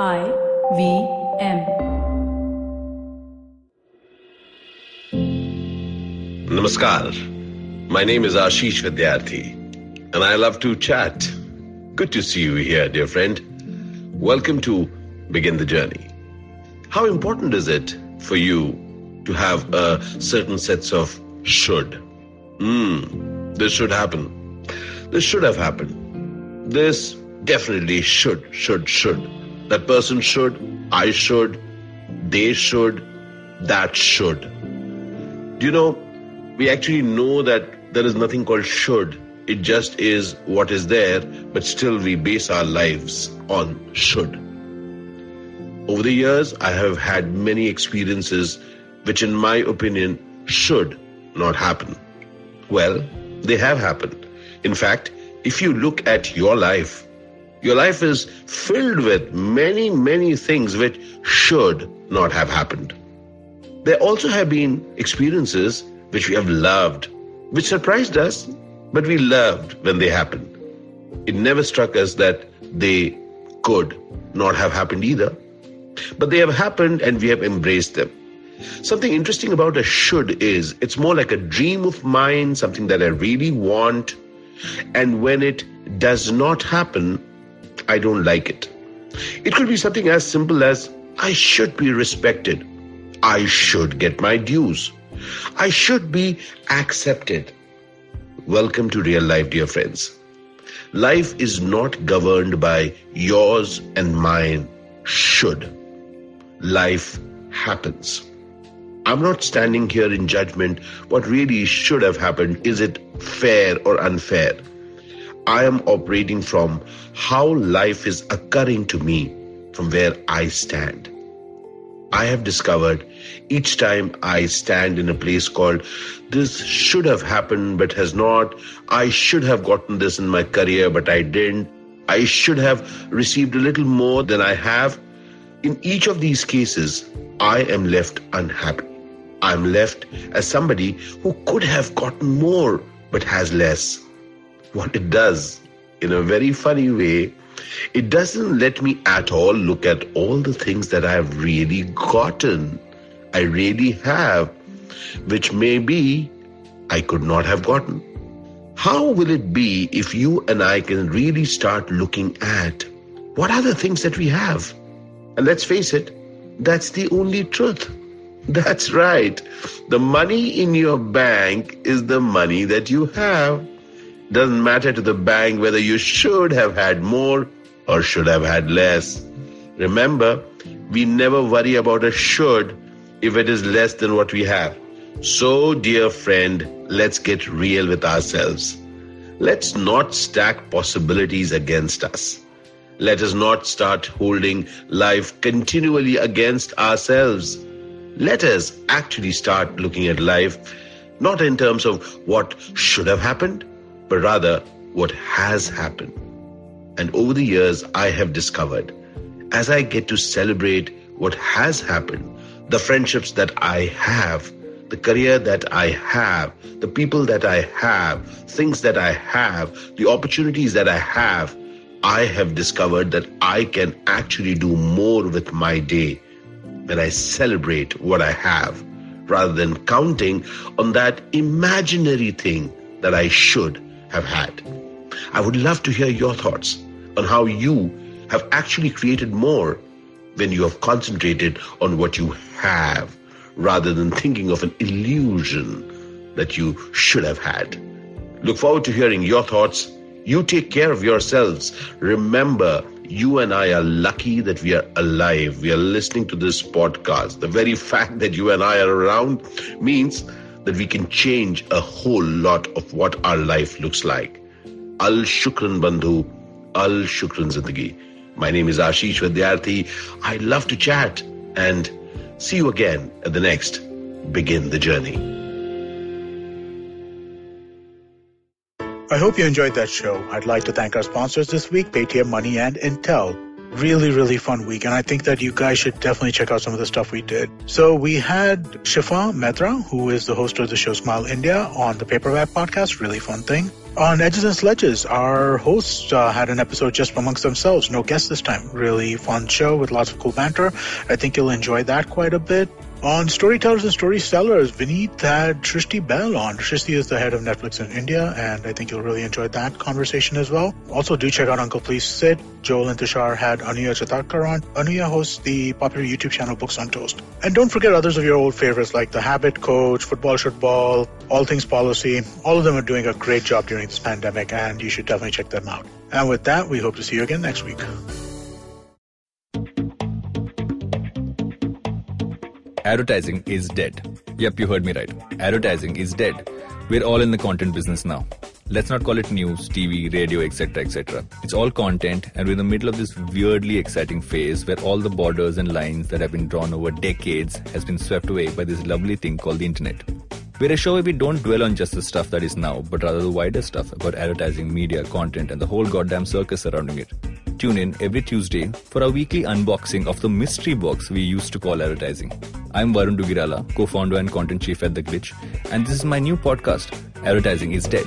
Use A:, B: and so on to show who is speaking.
A: I V M.
B: Namaskar. My name is Ashish Vidyarthi, and I love to chat. Good to see you here, dear friend. Welcome to Begin the Journey. How important is it for you to have a certain sets of should? Hmm, this should happen. This should have happened. This definitely should, should, should. That person should, I should, they should, that should. Do you know, we actually know that there is nothing called should. It just is what is there, but still we base our lives on should. Over the years, I have had many experiences which, in my opinion, should not happen. Well, they have happened. In fact, if you look at your life, your life is filled with many, many things which should not have happened. There also have been experiences which we have loved, which surprised us, but we loved when they happened. It never struck us that they could not have happened either. But they have happened and we have embraced them. Something interesting about a should is it's more like a dream of mine, something that I really want. And when it does not happen, I don't like it. It could be something as simple as I should be respected. I should get my dues. I should be accepted. Welcome to real life, dear friends. Life is not governed by yours and mine should. Life happens. I'm not standing here in judgment what really should have happened. Is it fair or unfair? I am operating from how life is occurring to me from where I stand. I have discovered each time I stand in a place called this should have happened but has not. I should have gotten this in my career but I didn't. I should have received a little more than I have. In each of these cases, I am left unhappy. I'm left as somebody who could have gotten more but has less. What it does, in a very funny way, it doesn't let me at all look at all the things that I've really gotten. I really have, which maybe I could not have gotten. How will it be if you and I can really start looking at what are the things that we have? And let's face it, that's the only truth. That's right. The money in your bank is the money that you have. Doesn't matter to the bank whether you should have had more or should have had less. Remember, we never worry about a should if it is less than what we have. So, dear friend, let's get real with ourselves. Let's not stack possibilities against us. Let us not start holding life continually against ourselves. Let us actually start looking at life not in terms of what should have happened, but rather what has happened. And over the years, I have discovered as I get to celebrate what has happened, the friendships that I have, the career that I have, the people that I have, things that I have, the opportunities that I have, I have discovered that I can actually do more with my day when I celebrate what I have rather than counting on that imaginary thing that I should have had. I would love to hear your thoughts on how you have actually created more when you have concentrated on what you have rather than thinking of an illusion that you should have had. Look forward to hearing your thoughts. You take care of yourselves. Remember, you and I are lucky that we are alive. We are listening to this podcast. The very fact that you and I are around means that we can change a whole lot of what our life looks like. Al Shukran Bandhu, Al Shukran Zindagi. My name is Ashish Vidyarthi. I love to chat and see you again at the next Begin the Journey.
C: I hope you enjoyed that show. I'd like to thank our sponsors this week, Paytm Money and Intel. Really, really fun week, and I think that you guys should definitely check out some of the stuff we did. So we had Shifa Mehta, who is the host of the show Smile India, on the Paperback podcast. Really fun thing. On Edges and Sledges, our hosts uh, had an episode just amongst themselves, no guests this time. Really fun show with lots of cool banter. I think you'll enjoy that quite a bit. On Storytellers and Storysellers, Vineet had Srishti Behl on. Srishti is the head of Netflix in India, and I think you'll really enjoy that conversation as well. Also, do check out Uncle Please Sit. Joel and Tushar had Anuya Jakatdar on. Anuya hosts the popular YouTube channel Books on Toast. And don't forget others of your old favorites like The Habit Coach, Football Shootball, All Things Policy. All of them are doing a great job during this pandemic, and you should definitely check them out. And with that, we hope to see you again next week.
D: Advertising is dead. Yep, you heard me right. Advertising is dead. We're all in the content business now. Let's not call it news, TV, radio, etc., etc. It's all content, and we're in the middle of this weirdly exciting phase where all the borders and lines that have been drawn over decades has been swept away by this lovely thing called the internet. We're a show where we don't dwell on just the stuff that is now, but rather the wider stuff about advertising, media, content, and the whole goddamn circus surrounding it. Tune in every Tuesday for our weekly unboxing of the mystery box we used to call advertising. I'm Varun Duggirala, co founder and content chief at The Glitch, and this is my new podcast, Advertising is Dead.